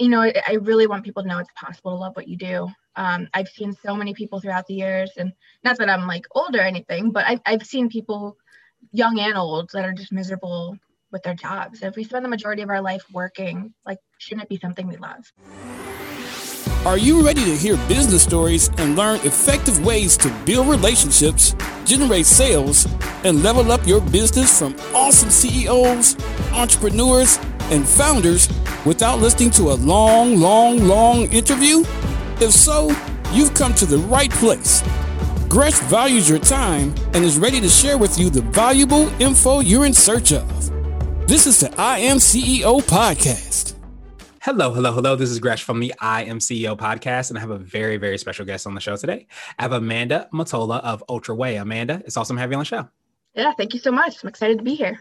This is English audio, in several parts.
you know, I, I, really want people to know it's possible to love what you do. Um, I've seen so many people throughout the years, and not that I'm like old or anything, but I've, I've seen people, young and old, that are just miserable with their jobs. If we spend the majority of our life working, like, shouldn't it be something we love? Are you ready to hear business stories and learn effective ways to build relationships, generate sales, and level up your business from awesome CEOs, entrepreneurs, and founders without listening to a long, long, long interview? If so, you've come to the right place. Gresh values your time and is ready to share with you the valuable info you're in search of. This is the I Am CEO podcast. Hello, hello, hello. This is Gresh from the I Am CEO podcast, and I have a very, very special guest on the show today. I have Amanda Matola of Otroway. Amanda, it's awesome to have you on the show. Yeah, thank you so much. I'm excited to be here.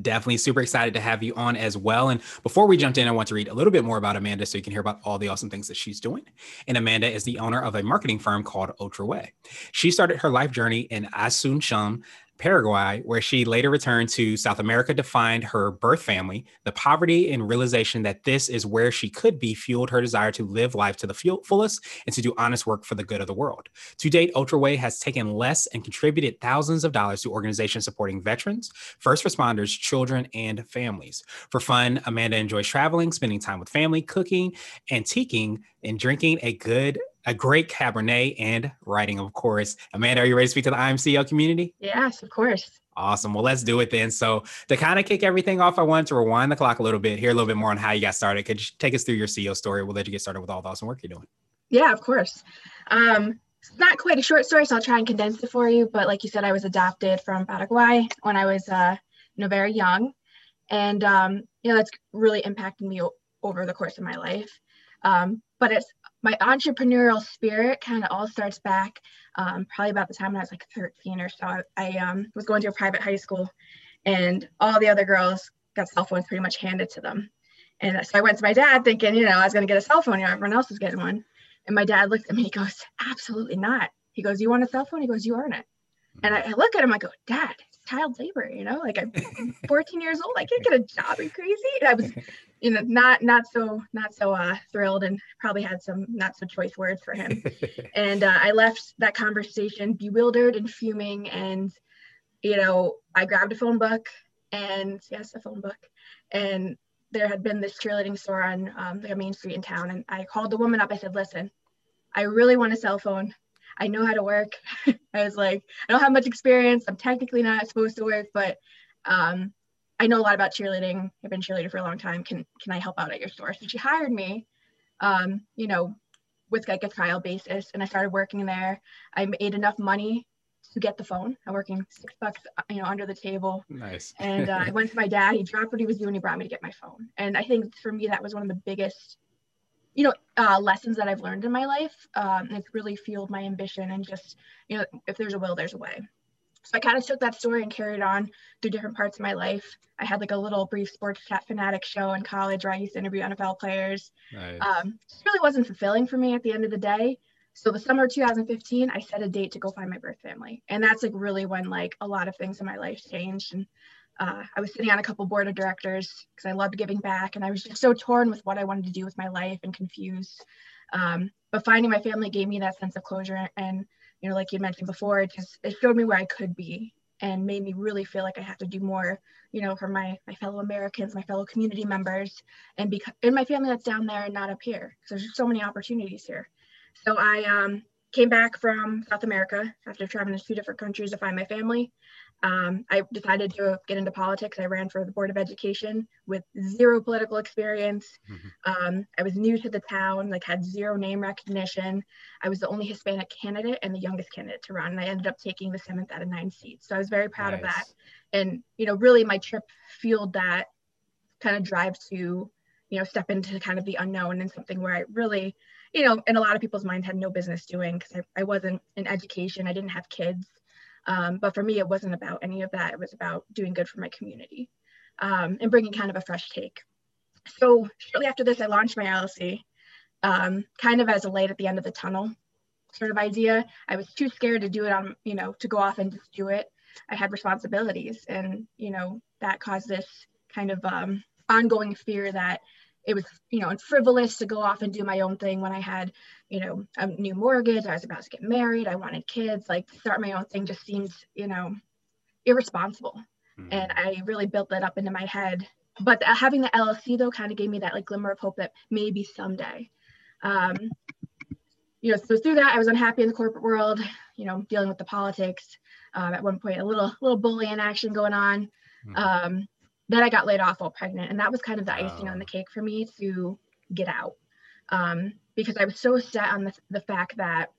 Definitely super excited to have you on as well. And before we jump in, I want to read a little bit more about Amanda so you can hear about all the awesome things that she's doing. And Amanda is the owner of a marketing firm called Otroway. She started her life journey in Asunción, Paraguay, where she later returned to South America to find her birth family. The poverty and realization that this is where she could be fueled her desire to live life to the fullest and to do honest work for the good of the world. To date, Otroway has taken less and contributed thousands of dollars to organizations supporting veterans, first responders, children, and families. For fun, Amanda enjoys traveling, spending time with family, cooking, antiquing, and drinking a good a great Cabernet and writing, of course. Amanda, are you ready to speak to the I Am CEO community? Yes, of course. Awesome. Well, let's do it then. So, to kind of kick everything off, I wanted to rewind the clock a little bit, hear a little bit more on how you got started. Could you take us through your CEO story? We'll let you get started with all the awesome work you're doing. Yeah, of course. Um, it's not quite a short story, so I'll try and condense it for you. But like you said, I was adopted from Paraguay when I was, uh, you know, very young, and um, you know that's really impacted me o- over the course of my life. Um, but it's my entrepreneurial spirit kind of all starts back um, probably about the time when I was like 13 or so. I, I um, was going to a private high school, and all the other girls got cell phones pretty much handed to them. And so I went to my dad thinking, you know, I was going to get a cell phone. You know, everyone else is getting one. And my dad looked at me. He goes, "Absolutely not." He goes, "You want a cell phone?" He goes, "You earn it." And I, I look at him. I go, "Dad, child labor, you know, like I'm 14 years old. I can't get a job. Are you crazy? And I was, you know, not not so not so uh, thrilled, and probably had some not so choice words for him. and uh, I left that conversation bewildered and fuming. And you know, I grabbed a phone book, and yes, a phone book, and there had been this cheerleading store on um, like a main street in town, and I called the woman up. I said, "Listen, I really want a cell phone. I know how to work. I was like, I don't have much experience. I'm technically not supposed to work, but um, I know a lot about cheerleading. I've been cheerleader for a long time. Can can I help out at your store? So she hired me, um, you know, with like a trial basis, and I started working there. I made enough money to get the phone. I'm working six bucks, you know, under the table. Nice. and uh, I went to my dad. He dropped what he was doing. He brought me to get my phone. And I think for me that was one of the biggest you know uh, lessons that i've learned in my life. Um, it's really fueled my ambition and just you know if there's a will there's a way so i kind of took that story and carried on through different parts of my life i had like a little brief sports chat fanatic show in college where i used to interview nfl players nice. um, it really wasn't fulfilling for me at the end of the day so the summer of 2015 i set a date to go find my birth family and that's like really when like a lot of things in my life changed and uh, I was sitting on a couple board of directors because I loved giving back, and I was just so torn with what I wanted to do with my life and confused. Um, but finding my family gave me that sense of closure, and you know, like you mentioned before, it just it showed me where I could be and made me really feel like I have to do more, you know, for my my fellow Americans, my fellow community members, and because in my family that's down there and not up here. So there's so many opportunities here. So I um, came back from South America after traveling to two different countries to find my family. Um, I decided to get into politics. I ran for the Board of Education with zero political experience. Mm-hmm. Um, I was new to the town, like had zero name recognition. I was the only Hispanic candidate and the youngest candidate to run. And I ended up taking the seventh out of nine seats. So I was very proud nice. of that. And, you know, really my trip fueled that kind of drive to, you know, step into kind of the unknown and something where I really you know, in a lot of people's mind had no business doing because I, I wasn't in education, I didn't have kids. Um, but for me, it wasn't about any of that. It was about doing good for my community um, and bringing kind of a fresh take. So shortly after this, I launched my LLC, um, kind of as a light at the end of the tunnel sort of idea. I was too scared to do it on, you know, to go off and just do it. I had responsibilities, and you know that caused this kind of um, ongoing fear that it was, you know, frivolous to go off and do my own thing when I had, you know, a new mortgage. I was about to get married. I wanted kids. Like start my own thing just seems, you know, irresponsible. Mm-hmm. And I really built that up into my head. But having the LLC though kind of gave me that like glimmer of hope that maybe someday. Um, you know, so through that, I was unhappy in the corporate world, you know, dealing with the politics. Um, at one point, a little little bullying action going on. Mm-hmm. Um, then I got laid off while pregnant, and that was kind of the icing on the cake for me to get out um, because I was so set on the, the fact that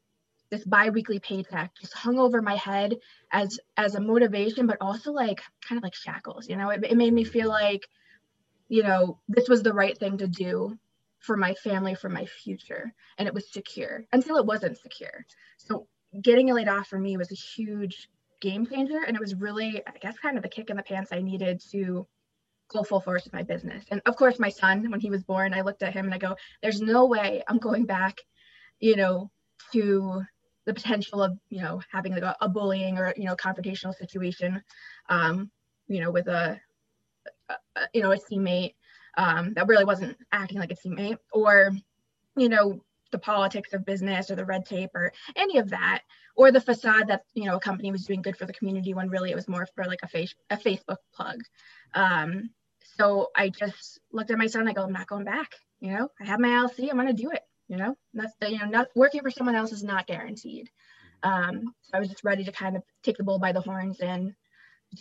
this biweekly paycheck just hung over my head as as a motivation, but also like kind of like shackles. You know, it, it made me feel like, you know, this was the right thing to do for my family, for my future, and it was secure until it wasn't secure. So getting laid off for me was a huge game changer, and it was really, I guess, kind of the kick in the pants I needed to go full force with my business. And of course, my son, when he was born, I looked at him and I go, there's no way I'm going back, you know, to the potential of, you know, having like a, a bullying or, you know, confrontational situation, um, you know, with a, a, you know, a teammate um, that really wasn't acting like a teammate or, you know, the politics of business or the red tape or any of that or the facade that you know a company was doing good for the community when really it was more for like a face a facebook plug. Um, so i just looked at my son i go i'm not going back you know? I have my llc i'm going to do it you know? That's you know not working for someone else is not guaranteed. Um, so i was just ready to kind of take the bull by the horns and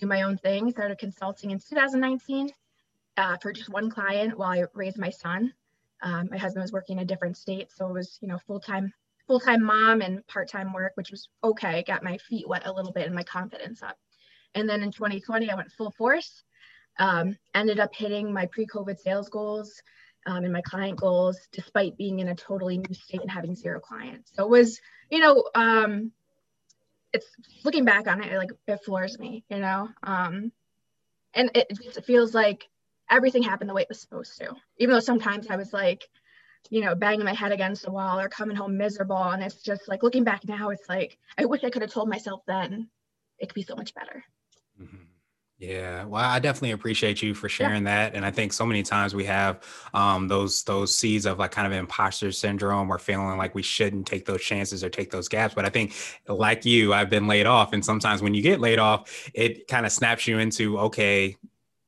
do my own thing. Started consulting in 2019 uh, for just one client while i raised my son. Um, my husband was working in a different state, so it was, you know, full-time full-time mom and part-time work, which was okay. Got my feet wet a little bit and my confidence up. And then in 2020, I went full force. Um, ended up hitting my pre-COVID sales goals um, and my client goals, despite being in a totally new state and having zero clients. So it was, you know, um, it's looking back on it, it like it floors me, you know. Um, and it just feels like everything happened the way it was supposed to. Even though sometimes I was like, you know, banging my head against the wall or coming home miserable. And it's just like looking back now, it's like, I wish I could have told myself then it could be so much better. Mm-hmm. Yeah, well, I definitely appreciate you for sharing yeah. that, and I think so many times we have um, those those seeds of like kind of imposter syndrome or feeling like we shouldn't take those chances or take those gaps. But I think, like you, I've been laid off, and sometimes when you get laid off, it kind of snaps you into okay,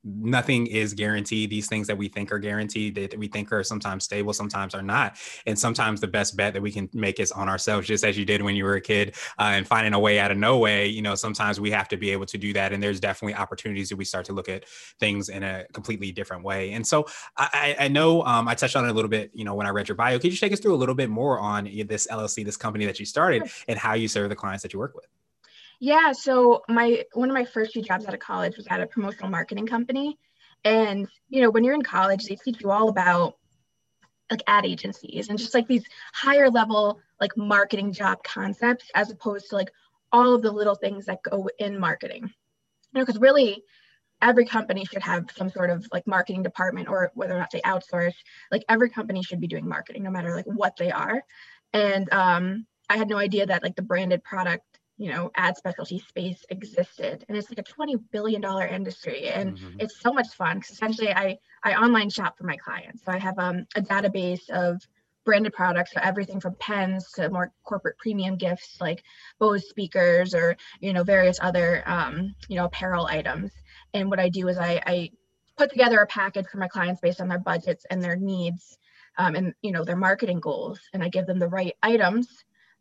nothing is guaranteed. These things that we think are guaranteed, that we think are sometimes stable, sometimes are not. And sometimes the best bet that we can make is on ourselves, just as you did when you were a kid, uh, and finding a way out of no way. You know, sometimes we have to be able to do that. And there's definitely opportunities that we start to look at things in a completely different way. And so I, I know um, I touched on it a little bit, you know, when I read your bio. Could you take us through a little bit more on this LLC, this company that you started, and how you serve the clients that you work with? Yeah, so my one of my first few jobs out of college was at a promotional marketing company. And you know, when you're in college, they teach you all about like ad agencies and just like these higher level like marketing job concepts as opposed to like all of the little things that go in marketing. You know, because really every company should have some sort of like marketing department or whether or not they outsource, like every company should be doing marketing no matter like what they are. And um I had no idea that like the branded product you know ad specialty space existed. And it's like a 20 billion dollar industry and mm-hmm. it's so much fun because essentially i i online shop for my clients. So i have um, a database of branded products so everything from pens to more corporate premium gifts like bose speakers or you know various other um, you know apparel items. And what i do is i i put together a package for my clients based on their budgets and their needs um, and you know their marketing goals and i give them the right items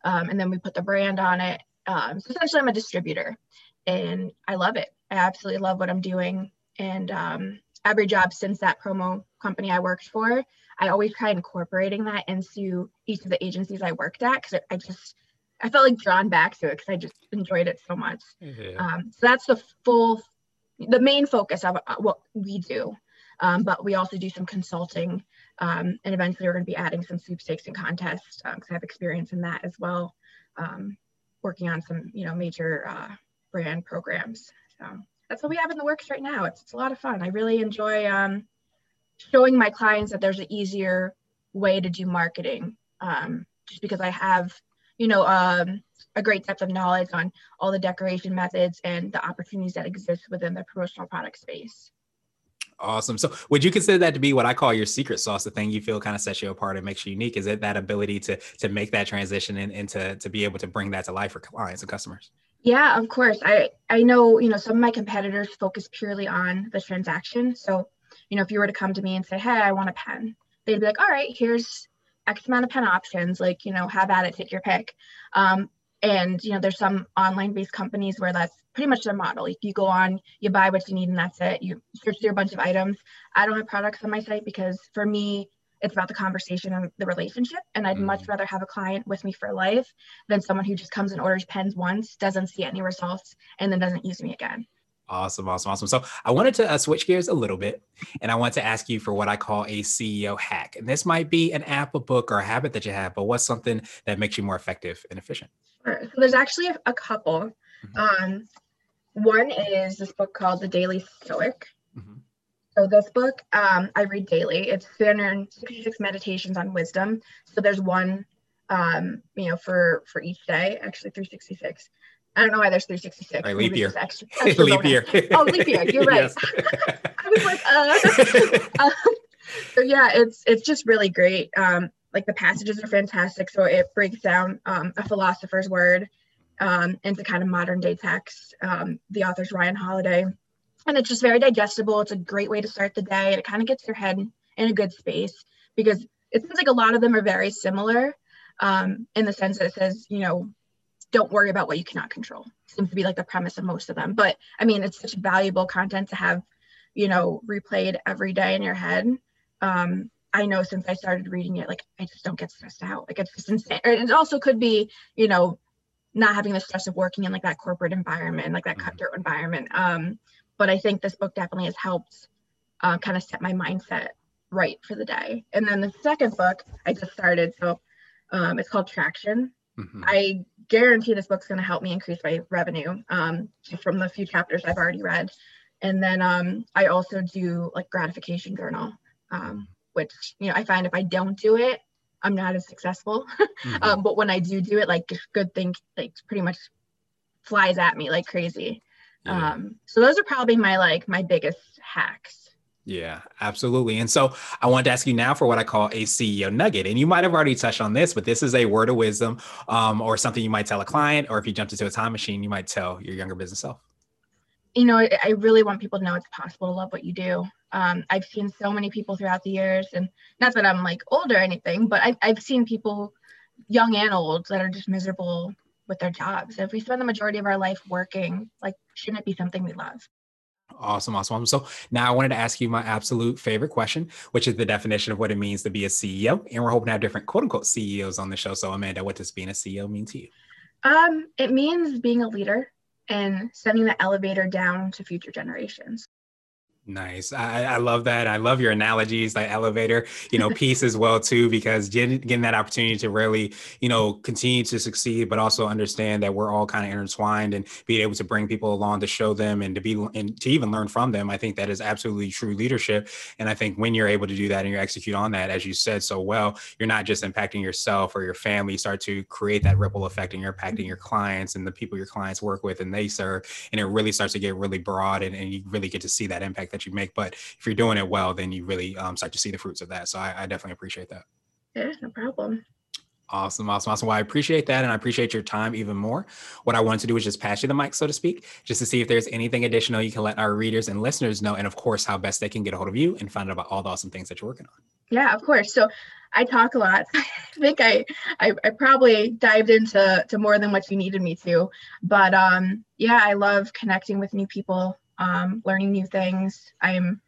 um, and then we put the brand on it um, so essentially, I'm a distributor, and I love it. I absolutely love what I'm doing. And um, every job since that promo company I worked for, I always try incorporating that into each of the agencies I worked at because I just I felt like drawn back to it because I just enjoyed it so much. Yeah. Um, so that's the full, the main focus of uh, what we do. Um, but we also do some consulting, um, and eventually we're going to be adding some sweepstakes and contests because um, I have experience in that as well. Um, working on some, you know, major uh, brand programs. So that's what we have in the works right now. It's, it's a lot of fun. I really enjoy um, showing my clients that there's an easier way to do marketing um, just because I have, you know, um, a great depth of knowledge on all the decoration methods and the opportunities that exist within the promotional product space. Awesome. So, would you consider that to be what I call your secret sauce, the thing you feel kind of sets you apart and makes you unique? Is it that ability to to make that transition and, and to to be able to bring that to life for clients and customers? Yeah, of course. I I know you know some of my competitors focus purely on the transaction. So, you know, if you were to come to me and say, "Hey, I want a pen," they'd be like, "All right, here's X amount of pen options. Like, you know, have at it, take your pick." Um, and you know, there's some online-based companies where that's pretty much their model. If you go on, you buy what you need, and that's it. You search through a bunch of items. I don't have products on my site because for me, it's about the conversation and the relationship. And I'd mm much rather have a client with me for life than someone who just comes and orders pens once, doesn't see any results, and then doesn't use me again. Awesome, awesome, awesome. So I wanted to uh, switch gears a little bit, and I want to ask you for what I call a CEO hack. And this might be an app, a book, or a habit that you have, but what's something that makes you more effective and efficient? Sure. So there's actually a, a couple. Mm-hmm. Um, one is this book called The Daily Stoic. Mm-hmm. So this book um, I read daily. It's 366 meditations on wisdom. So there's one, um, you know, for for each day. Actually, 366. I don't know why there's 366. Right, leap year. Extra, extra leap year. oh, leap year. You're right. I was like, uh. um, so yeah, it's it's just really great. Um, like the passages are fantastic. So it breaks down um, a philosopher's word um, into kind of modern day text. Um, the author's Ryan Holiday. And it's just very digestible. It's a great way to start the day. And it kind of gets your head in a good space because it seems like a lot of them are very similar um, in the sense that it says, you know, don't worry about what you cannot control. Seems to be like the premise of most of them. But I mean, it's such valuable content to have, you know, replayed every day in your head. Um, I know since I started reading it, like I just don't get stressed out. Like it's just insane. It also could be, you know, not having the stress of working in like that corporate environment, like that mm-hmm. cutthroat environment. Um, but I think this book definitely has helped uh, kind of set my mindset right for the day. And then the second book I just started, so um, it's called Traction. Mm-hmm. I guarantee this book's going to help me increase my revenue um, from the few chapters I've already read. And then um, I also do like gratification journal, um, which you know I find if I don't do it, I'm not as successful. Mm-hmm. um, but when I do do it, like good thing, like pretty much flies at me like crazy. Yeah. Um, so those are probably my like my biggest hacks. Yeah, absolutely. And so I want to ask you now for what I call a CEO nugget. And you might have already touched on this, but this is a word of wisdom um, or something you might tell a client, or if you jumped into a time machine, you might tell your younger business self. You know, I really want people to know it's possible to love what you do. Um, I've seen so many people throughout the years, and not that I'm like old or anything, but I've, I've seen people, young and old, that are just miserable with their jobs. If we spend the majority of our life working, like, shouldn't it be something we love? Awesome, awesome. So now I wanted to ask you my absolute favorite question, which is the definition of what it means to be a CEO. And we're hoping to have different quote unquote CEOs on the show. So Amanda, what does being a CEO mean to you? Um, it means being a leader and sending the elevator down to future generations. Nice. I, I love that. I love your analogies, like elevator, you know, piece as well too, because getting, getting that opportunity to really, you know, continue to succeed, but also understand that we're all kind of intertwined and being able to bring people along to show them and to be and to even learn from them. I think that is absolutely true leadership. And I think when you're able to do that and you execute on that, as you said so well, you're not just impacting yourself or your family. You start to create that ripple effect and you're impacting your mm-hmm. clients and the people your clients work with and they serve. And it really starts to get really broad and, and you really get to see that impact that you make. But if you're doing it well, then you really um, start to see the fruits of that. So I, I definitely appreciate that. Yeah, no problem. Awesome, awesome, awesome. Well, I appreciate that, and I appreciate your time even more. What I wanted to do is just pass you the mic, so to speak, just to see if there's anything additional you can let our readers and listeners know, and of course, how best they can get a hold of you and find out about all the awesome things that you're working on. Yeah, of course. So I talk a lot. I think I, I, I probably dived into to more than what you needed me to, but um, yeah, I love connecting with new people um, learning new things. I'm,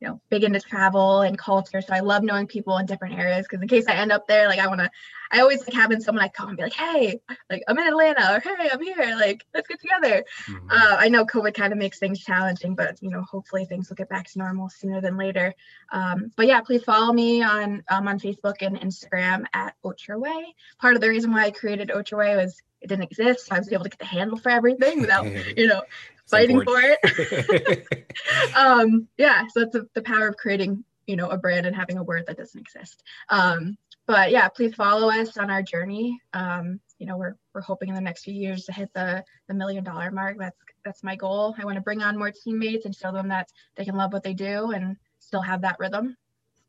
you know, big into travel and culture, so I love knowing people in different areas. Because in case I end up there, like I want to, I always like having someone I call and be like, "Hey, like I'm in Atlanta," or "Hey, I'm here," like let's get together. Mm-hmm. Uh, I know COVID kind of makes things challenging, but you know, hopefully things will get back to normal sooner than later. Um, but yeah, please follow me on um, on Facebook and Instagram at Otroway. Part of the reason why I created Otroway was it didn't exist. So I was able to get the handle for everything without, you know, fighting for it. um, yeah, so that's the the, power of creating, you know, a brand and having a word that doesn't exist. Um, but yeah, please follow us on our journey. Um, you know, we're we're hoping in the next few years to hit the the million dollar mark. That's that's my goal. I want to bring on more teammates and show them that they can love what they do and still have that rhythm.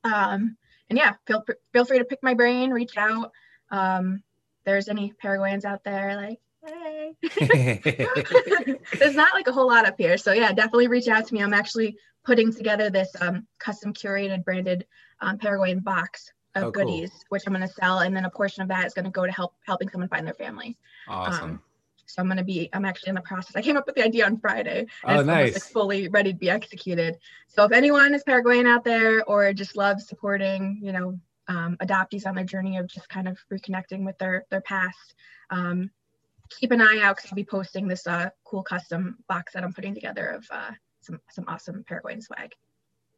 Um, and yeah, feel feel free to pick my brain, reach out. Um, there's any Paraguayans out there, like hey. there's not like a whole lot up here, so yeah, definitely reach out to me. I'm actually putting together this um, custom curated branded um, Paraguayan box of oh, goodies, cool. which I'm going to sell, and then a portion of that is going to go to help helping someone find their family. Awesome. Um, so I'm going to be, I'm actually in the process. I came up with the idea on Friday. And oh, it's nice. Like fully ready to be executed. So if anyone is Paraguayan out there or just loves supporting, you know, um, adoptees on their journey of just kind of reconnecting with their their past, um, keep an eye out because I'll be posting this uh, cool custom box that I'm putting together of uh, some some awesome Paraguayan swag.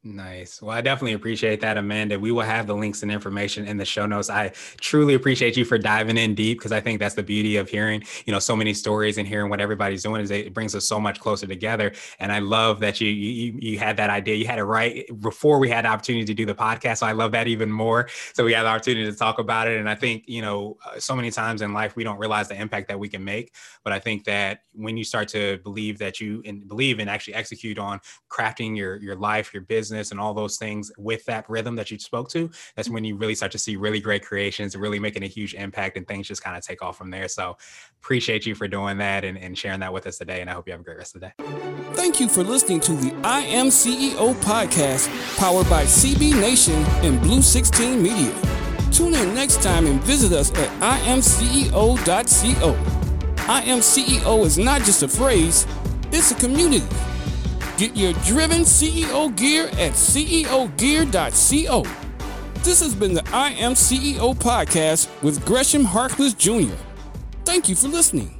Nice. Well, I definitely appreciate that, Amanda. We will have the links and information in the show notes. I truly appreciate you for diving in deep because I think that's the beauty of hearing, you know, so many stories and hearing what everybody's doing is it brings us so much closer together. And I love that you you you had that idea. You had it right before we had the opportunity to do the podcast. So I love that even more. So we had the opportunity to talk about it. And I think, you know, uh, so many times in life we don't realize the impact that we can make. But I think that when you start to believe that you and believe and actually execute on crafting your your life, your business and all those things with that rhythm that you spoke to, that's when you really start to see really great creations, really making a huge impact, and things just kind of take off from there. So appreciate you for doing that and, and sharing that with us today. And I hope you have a great rest of the day. Thank you for listening to the I Am CEO podcast powered by CB Nation and Blue 16 Media. Tune in next time and visit us at imceo.co. I am CEO is not just a phrase, it's a community. Get your driven CEO gear at ceogear.co. This has been the I Am CEO podcast with Gresham Harkless Jr. Thank you for listening.